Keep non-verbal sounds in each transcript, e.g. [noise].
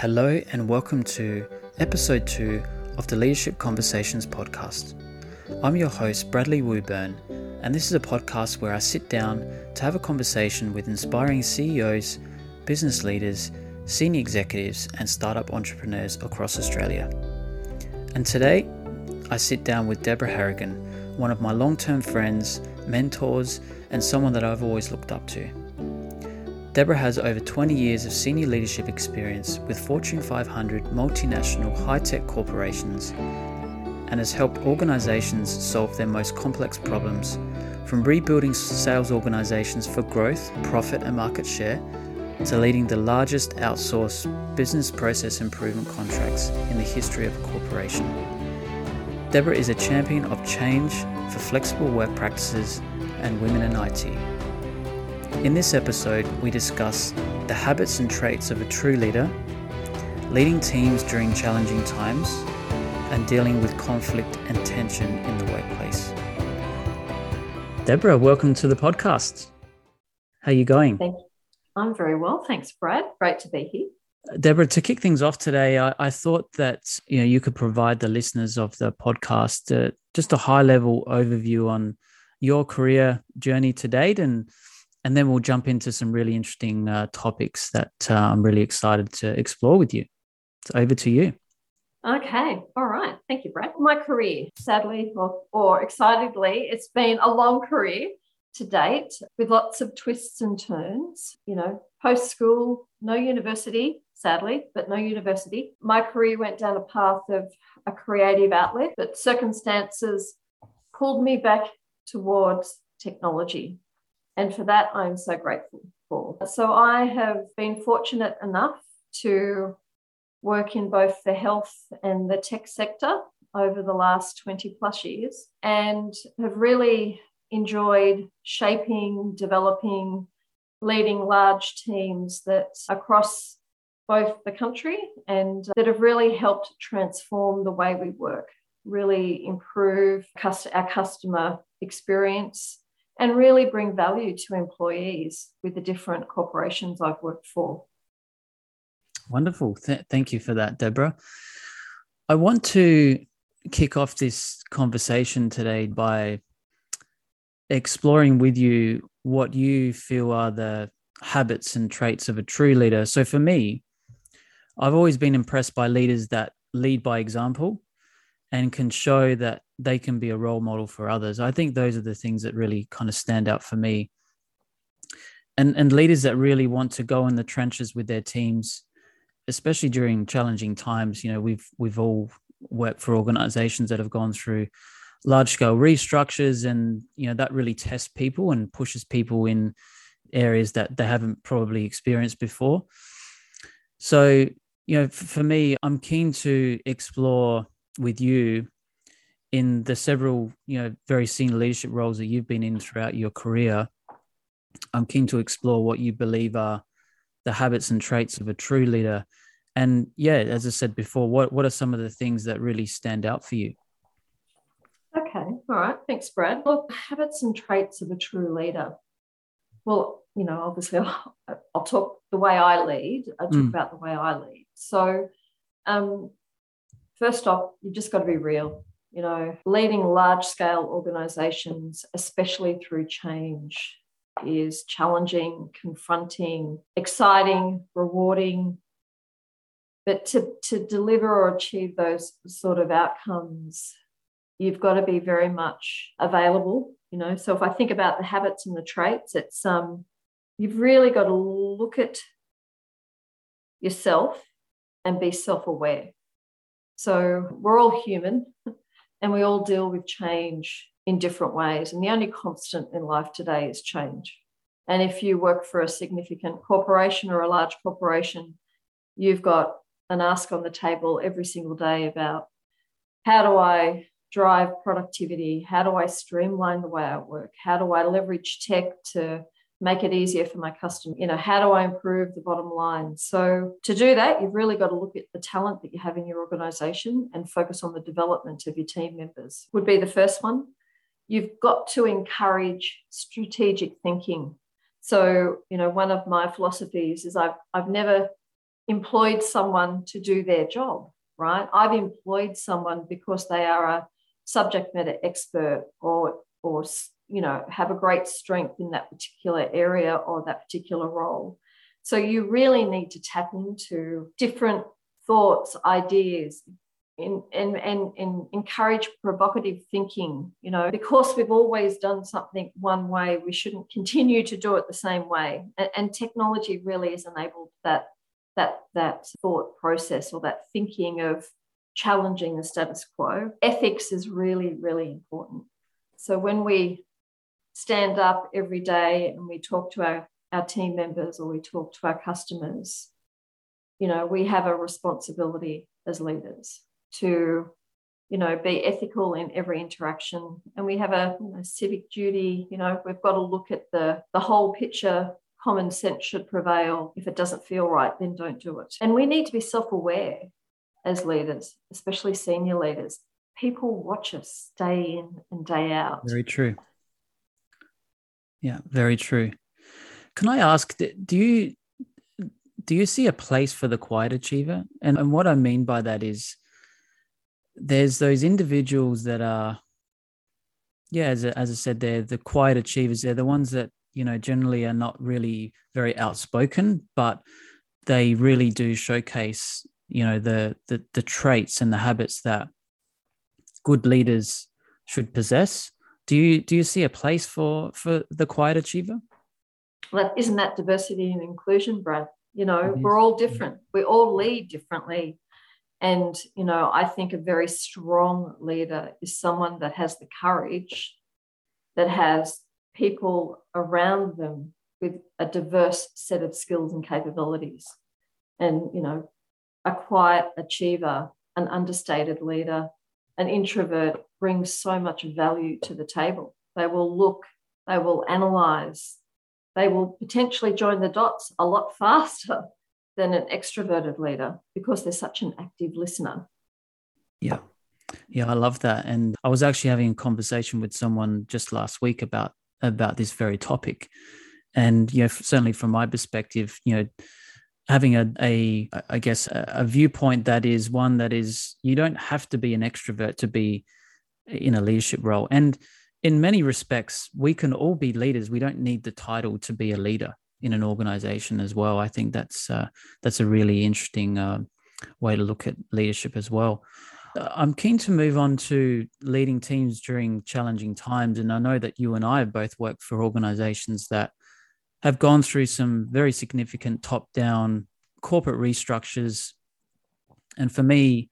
Hello, and welcome to episode two of the Leadership Conversations podcast. I'm your host, Bradley Woburn, and this is a podcast where I sit down to have a conversation with inspiring CEOs, business leaders, senior executives, and startup entrepreneurs across Australia. And today, I sit down with Deborah Harrigan, one of my long term friends, mentors, and someone that I've always looked up to. Deborah has over 20 years of senior leadership experience with Fortune 500 multinational high tech corporations and has helped organizations solve their most complex problems, from rebuilding sales organizations for growth, profit, and market share, to leading the largest outsourced business process improvement contracts in the history of a corporation. Deborah is a champion of change for flexible work practices and women in IT. In this episode, we discuss the habits and traits of a true leader, leading teams during challenging times, and dealing with conflict and tension in the workplace. Deborah, welcome to the podcast. How are you going? Thank you. I'm very well, thanks, Brad. Great to be here. Deborah, to kick things off today, I, I, thought that you know you could provide the listeners of the podcast uh, just a high level overview on your career journey to date and and then we'll jump into some really interesting uh, topics that uh, I'm really excited to explore with you. So over to you. Okay, all right. Thank you, Brad. My career, sadly or, or excitedly, it's been a long career to date with lots of twists and turns. You know, post school, no university, sadly, but no university. My career went down a path of a creative outlet, but circumstances pulled me back towards technology. And for that, I'm so grateful for. So I have been fortunate enough to work in both the health and the tech sector over the last 20 plus years and have really enjoyed shaping, developing, leading large teams that across both the country and that have really helped transform the way we work, really improve our customer experience and really bring value to employees with the different corporations I've worked for. Wonderful. Th- thank you for that, Deborah. I want to kick off this conversation today by exploring with you what you feel are the habits and traits of a true leader. So, for me, I've always been impressed by leaders that lead by example and can show that they can be a role model for others. I think those are the things that really kind of stand out for me. And and leaders that really want to go in the trenches with their teams, especially during challenging times. You know, we've we've all worked for organizations that have gone through large scale restructures and you know that really tests people and pushes people in areas that they haven't probably experienced before. So, you know, for me, I'm keen to explore with you in the several you know very senior leadership roles that you've been in throughout your career i'm keen to explore what you believe are the habits and traits of a true leader. And yeah as i said before what what are some of the things that really stand out for you? Okay. All right. Thanks brad. Well habits and traits of a true leader. Well you know obviously i'll, [laughs] I'll talk the way i lead. I talk mm. about the way i lead. So um, first off you've just got to be real you know, leading large scale organizations, especially through change, is challenging, confronting, exciting, rewarding. But to, to deliver or achieve those sort of outcomes, you've got to be very much available. You know, so if I think about the habits and the traits, it's um, you've really got to look at yourself and be self-aware. So we're all human [laughs] and we all deal with change in different ways. And the only constant in life today is change. And if you work for a significant corporation or a large corporation, you've got an ask on the table every single day about how do I drive productivity? How do I streamline the way I work? How do I leverage tech to make it easier for my customer. You know, how do I improve the bottom line? So to do that, you've really got to look at the talent that you have in your organization and focus on the development of your team members. Would be the first one. You've got to encourage strategic thinking. So, you know, one of my philosophies is I've I've never employed someone to do their job, right? I've employed someone because they are a subject matter expert or, or you know, have a great strength in that particular area or that particular role. So you really need to tap into different thoughts, ideas, and, and, and, encourage provocative thinking. You know, because we've always done something one way, we shouldn't continue to do it the same way. And, and technology really has enabled that that that thought process or that thinking of challenging the status quo. Ethics is really, really important. So when we stand up every day and we talk to our, our team members or we talk to our customers, you know, we have a responsibility as leaders to, you know, be ethical in every interaction. And we have a you know, civic duty, you know, we've got to look at the, the whole picture. Common sense should prevail. If it doesn't feel right, then don't do it. And we need to be self aware as leaders, especially senior leaders. People watch us day in and day out. Very true. Yeah, very true. Can I ask, do you do you see a place for the quiet achiever? And, and what I mean by that is there's those individuals that are, yeah, as, as I said, they're the quiet achievers. They're the ones that, you know, generally are not really very outspoken, but they really do showcase, you know, the the, the traits and the habits that good leaders should possess do you do you see a place for for the quiet achiever? Well, isn't that diversity and inclusion, Brad? You know, we're all different. We all lead differently. And, you know, I think a very strong leader is someone that has the courage, that has people around them with a diverse set of skills and capabilities. And, you know, a quiet achiever, an understated leader, an introvert brings so much value to the table. They will look, they will analyze, they will potentially join the dots a lot [laughs] faster than an extroverted leader because they're such an active listener. Yeah. Yeah, I love that. And I was actually having a conversation with someone just last week about about this very topic. And you know, certainly from my perspective, you know, having a, a I guess a, a viewpoint that is one that is you don't have to be an extrovert to be in a leadership role. And in many respects we can all be leaders. We don't need the title to be a leader in an organization as well. I think that's uh, that's a really interesting uh, way to look at leadership as well. Uh, i'm keen to move on to leading teams during challenging times. And i know that you and i have both worked for organizations that have gone through some very significant top down corporate restructures. And for me,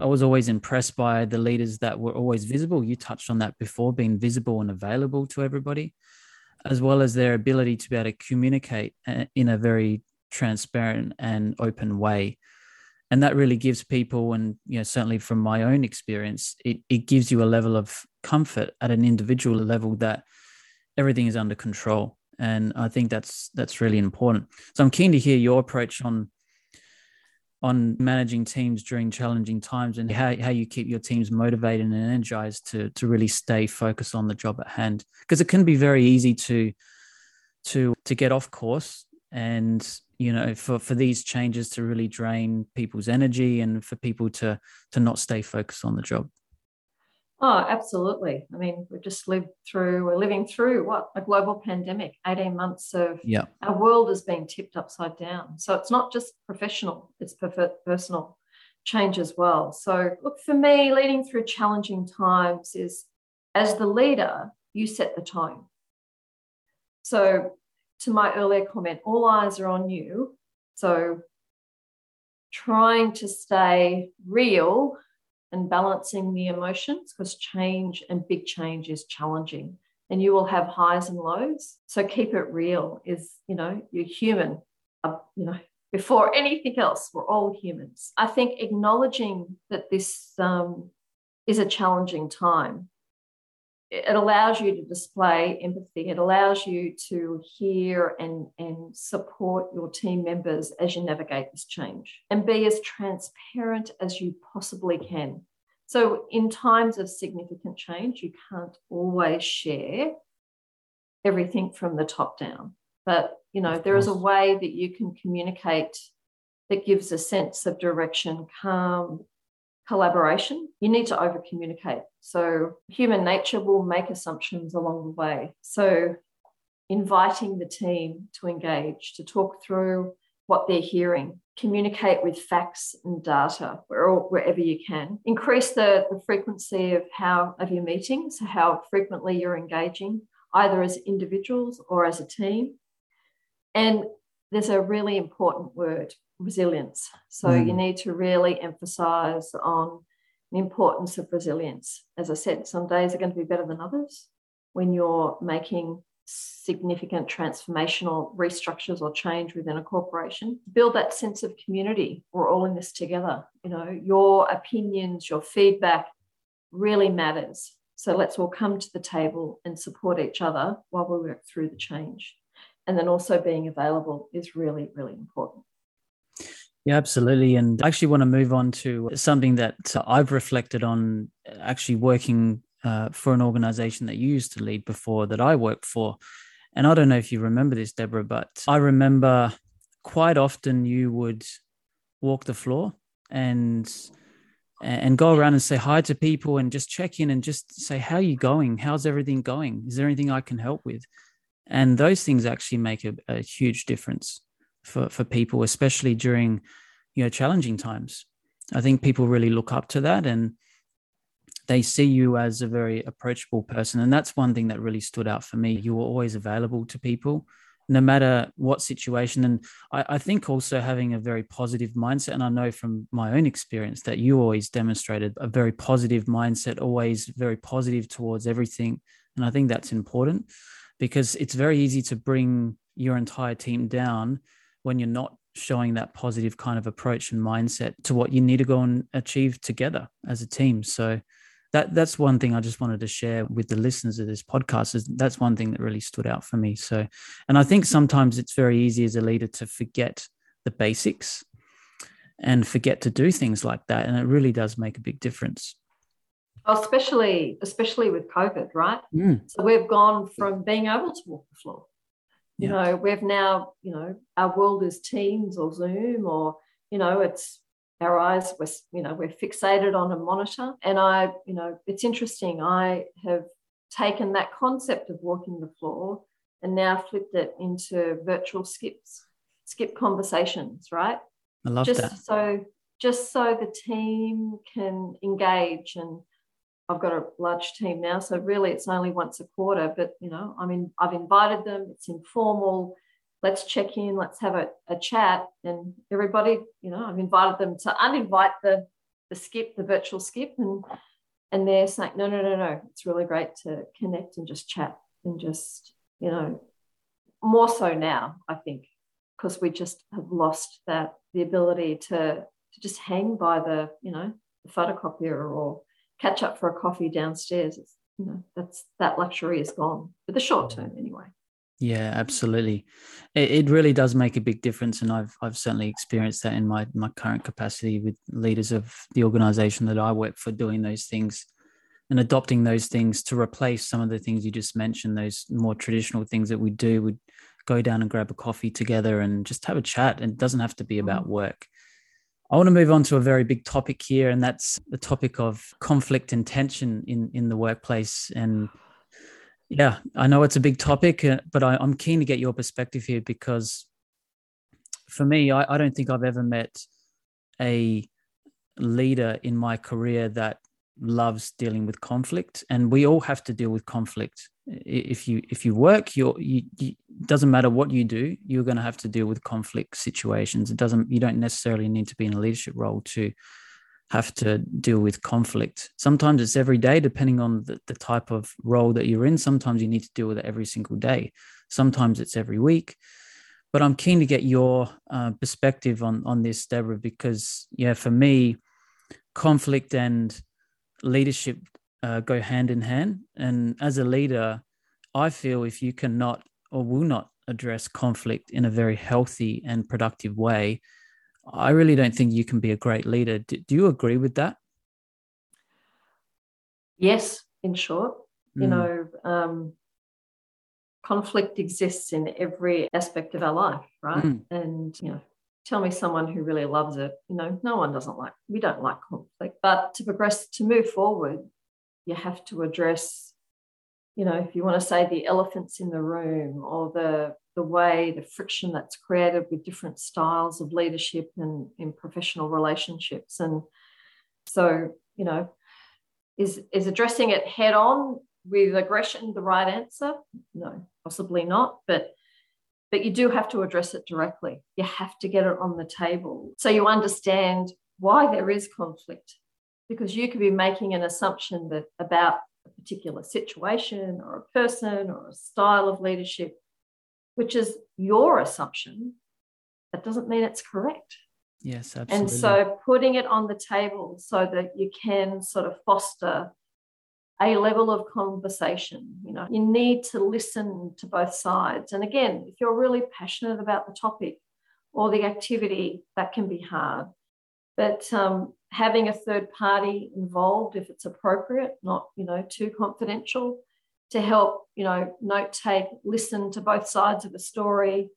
I was always impressed by the leaders that were always visible. You touched on that before, being visible and available to everybody, as well as their ability to be able to communicate uh, in a very transparent and open way. And that really gives people, and you know, certainly from my own experience, it, it gives you a level of comfort at an individual level that everything is under control and I think that's that's really important. So I'm keen to hear your approach on on managing teams during challenging times and how, how you keep your teams motivated and energized to to really stay focused on the job at hand. Because it can be very easy to to to get off course and you know for for these changes to really drain people's energy and for people to to not stay focused on the job Oh, absolutely. I mean, we've just lived through, we're living through what? A global pandemic, 18 months of yeah. our world has been tipped upside down. So it's not just professional, it's personal change as well. So, look, for me, leading through challenging times is as the leader, you set the tone. So, to my earlier comment, all eyes are on you. So, trying to stay real and balancing the emotions because change and big change is challenging. And you will have highs and lows. So keep it real. Is you know you're human. Uh, you know before anything else we're all humans. I think acknowledging that this um, is a challenging time it allows you to display empathy. It allows you to hear and, and support your team members as you navigate this change and be as transparent as you possibly can. So, in times of significant change, you can't always share everything from the top down. But, you know, there is a way that you can communicate that gives a sense of direction, calm, collaboration, you need to over communicate. So, human nature will make assumptions along the way. So, inviting the team to engage, to talk through what they're hearing, communicate with facts and data wherever you can, increase the, the frequency of how of your meetings, how frequently you're engaging, either as individuals or as a team. And there's a really important word resilience. So mm. you need to really emphasize on the importance of resilience. As I said, some days are going to be better than others when you're making significant transformational restructures or change within a corporation build that sense of community we're all in this together you know your opinions your feedback really matters so let's all come to the table and support each other while we work through the change and then also being available is really really important yeah, absolutely. And I actually want to move on to something that I've reflected on actually working uh, for an organization that you used to lead before that I worked for. And I don't know if you remember this, Deborah, but I remember quite often you would walk the floor and and go around and say hi to people and just check in and just say how are you going how's everything going is there anything i can help with and those things actually make a, a huge difference for for people especially during you know challenging times i think people really look up to that and they see you as a very approachable person. And that's one thing that really stood out for me. You were always available to people, no matter what situation. And I, I, think also having a very positive mindset. And I know from my own experience that you always demonstrated a very positive mindset, always very positive towards everything. And I think that's important because it's very easy to bring your entire team down when you're not showing that positive kind of approach and mindset to what you need to go and achieve together as a team. So that that's one thing I just wanted to share with the listeners of this podcast is that's one thing that really stood out for me. So, and I think sometimes it's very easy as a leader to forget the basics and forget to do things like that, and it really does make a big difference. Especially, especially with COVID, right? Mm. So we've gone from being able to walk the floor. You yeah. know, we've now, you know, our world is Teams or Zoom or, you know, it's our eyes were you know we're fixated on a monitor. And i you know it's interesting i have taken that concept of walking the floor and now flipped it into virtual skips skip conversations right? I love just that. so just so the team can engage and I've got a large team now, so really it's only once a quarter. But you know, I mean, I've invited them. It's informal let's check in, let's have a, a chat. And everybody, you know, I've invited them to uninvite the the skip, the virtual skip, and and they're saying, no, no, no, no. It's really great to connect and just chat and just, you know, more so now, I think, because we just have lost that the ability to to just hang by the, you know, the photocopier or catch up for a coffee downstairs. It's, you know, that's that luxury is gone for the short term anyway. Yeah, absolutely. It, it really does make a big difference, and I've I've certainly experienced that in my my current capacity with leaders of the organisation that I work for, doing those things and adopting those things to replace some of the things you just mentioned, those more traditional things that we do. Would go down and grab a coffee together and just have a chat. And it doesn't have to be about mm-hmm. work. I want to move on to a very big topic here, and that's the topic of conflict and tension in in the workplace. And yeah, I know it's a big topic, uh, but I, am keen to get your perspective here because for me, I, I don't think I've ever met a leader in my career that loves dealing with conflict and we all have to deal with conflict if you if you work you're you, you doesn't matter what you do you're going to have to deal with conflict situations it doesn't you don't necessarily need to be in a leadership role to have to deal with conflict. Sometimes it's every day, depending on the, the type of role that you're in. Sometimes you need to deal with it every single day. Sometimes it's every week. But I'm keen to get your uh, perspective on on this, Deborah, because yeah, for me, conflict and leadership uh, go hand in hand. And as a leader, I feel if you cannot or will not address conflict in a very healthy and productive way, I really don't think you can be a great leader. Do, do you agree with that? Yes, in short. Mm. You hmm. know, um, conflict exists in every aspect of our life, right? Mm. And, you know, tell me someone who really loves it. You know, no one doesn't like, we don't like conflict. But to progress, to move forward, you have to address, you know, if you want to say the elephants in the room or the the way, the friction that's created with different styles of leadership and in professional relationships. And so, you know, is is addressing it head on with aggression the right answer? No, possibly not. But but you do have to address it directly. You have to get it on the table so you understand why there is conflict. Because you could be making an assumption that about a particular situation or a person or a style of leadership, which is your assumption. That doesn't mean it's correct. Yes, absolutely. And so putting it on the table so that you can sort of foster a level of conversation. You know, you need to listen to both sides. And again, if you're really passionate about the topic or the activity, that can be hard. But um, having a third party involved, if it's appropriate, not you know too confidential, to help you know note take, listen to both sides of a story,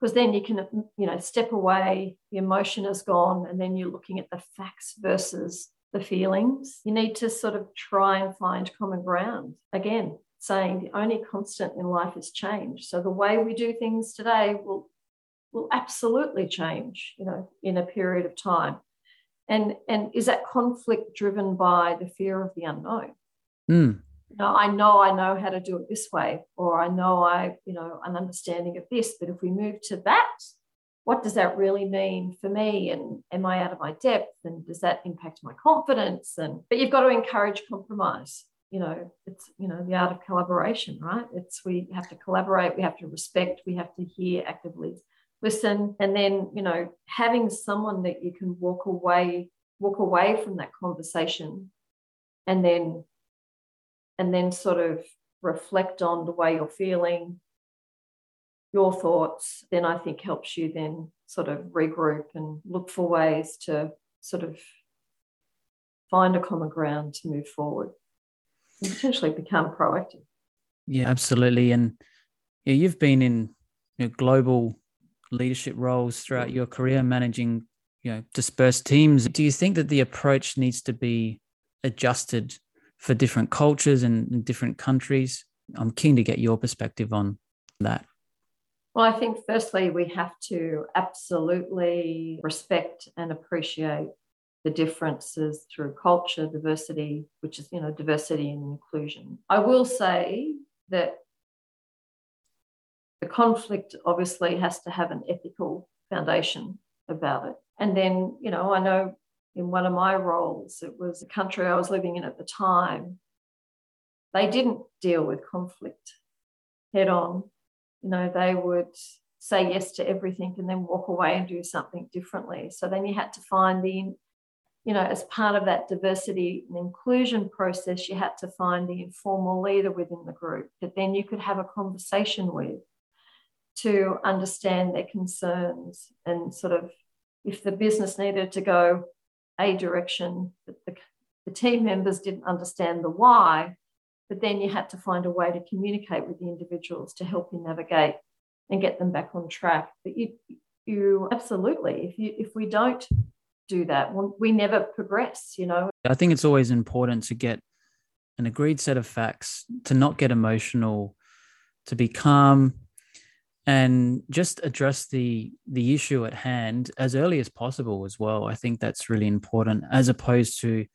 because then you can you know step away, the emotion is gone, and then you're looking at the facts versus the feelings. You need to sort of try and find common ground. Again, saying the only constant in life is change. So the way we do things today will will absolutely change, you know, in a period of time. And and is that conflict driven by the fear of the unknown? Mm. You know, I know I know how to do it this way, or I know I, you know, an understanding of this. But if we move to that, what does that really mean for me? And am i out of my depth? And does that impact my confidence? And but you've got to encourage compromise. You know it's you know the art of collaboration right? It's we have to collaborate we have to respect we have to hear actively listen. And then you know having someone that you can walk away walk away from that conversation and then and then sort of reflect on the way you're feeling your thoughts, then I think helps you then sort of regroup and look for ways to sort of find a common ground to move forward and potentially become proactive. Yeah, absolutely. And yeah, you've been in you know, global leadership roles throughout your career, managing you know dispersed teams. Do you think that the approach needs to be adjusted for different cultures and, and different countries? I'm keen to get your perspective on that. Well, I think firstly, we have to absolutely respect and appreciate the differences through culture, diversity, which is, you know, diversity and inclusion. I will say that the conflict obviously has to have an ethical foundation about it. And then, you know, I know in one of my roles, it was a country I was living in at the time, they didn't deal with conflict head on you know, they would say yes to everything and then walk away and do something differently. So then you had to find the, you know, as part of that diversity and inclusion process, you had to find the informal leader within the group that then you could have a conversation with to understand their concerns and sort of if the business needed to go a direction that the, the team members didn't understand the why but then you had to find a way to communicate with the individuals to help you navigate and get them back on track. But you, you absolutely, if you if we don't do that, we never progress. You know. I think it's always important to get an agreed set of facts, to not get emotional, to be calm, and just address the the issue at hand as early as possible as well. I think that's really important, as opposed to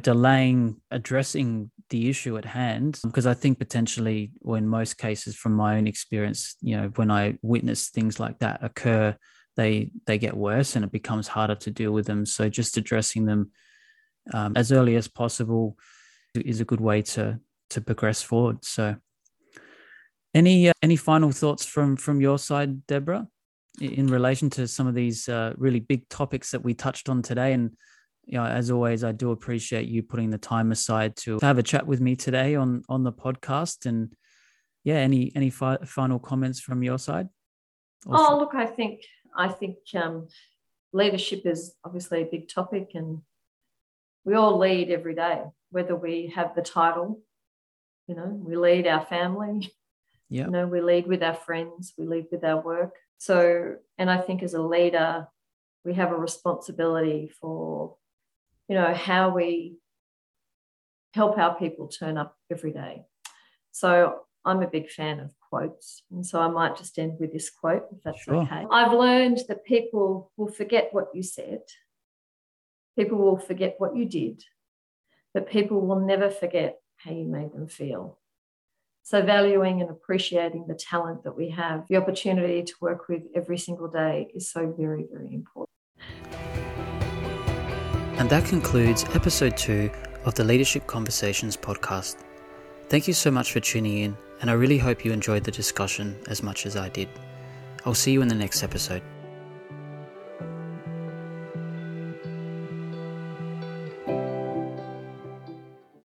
delaying addressing the issue at hand because i think potentially or in most cases from my own experience you know when i witness things like that occur they they get worse and it becomes harder to deal with them. So just addressing them um, as early as possible is a good way to to progress forward. So any uh, any final thoughts from from your side deborah in relation to some of these uh, really big topics that we touched on today? And you know, as always, I do appreciate you putting the time aside to have a chat with me today on on the podcast. And yeah, any any fi- final comments from your side? oh, look, I think I think um, leadership is obviously a big topic, and we all lead every day, whether we have the title. You know, we lead our family. Yeah. You know, we lead with our friends, we lead with our work, So, and I think as a leader, we have a responsibility for, you know, how we help our people turn up every day. So I'm a big fan of quotes. And so I might just end with this quote, if that's sure. okay. I've learned that people will forget what you said, people will forget what you did, but people will never forget how you made them feel. So, valuing and appreciating the talent that we have, the opportunity to work with every single day is so very, very important. And that concludes episode two of the Leadership Conversations podcast. Thank you so much for tuning in, and I really hope you enjoyed the discussion as much as I did. I'll see you in the next episode.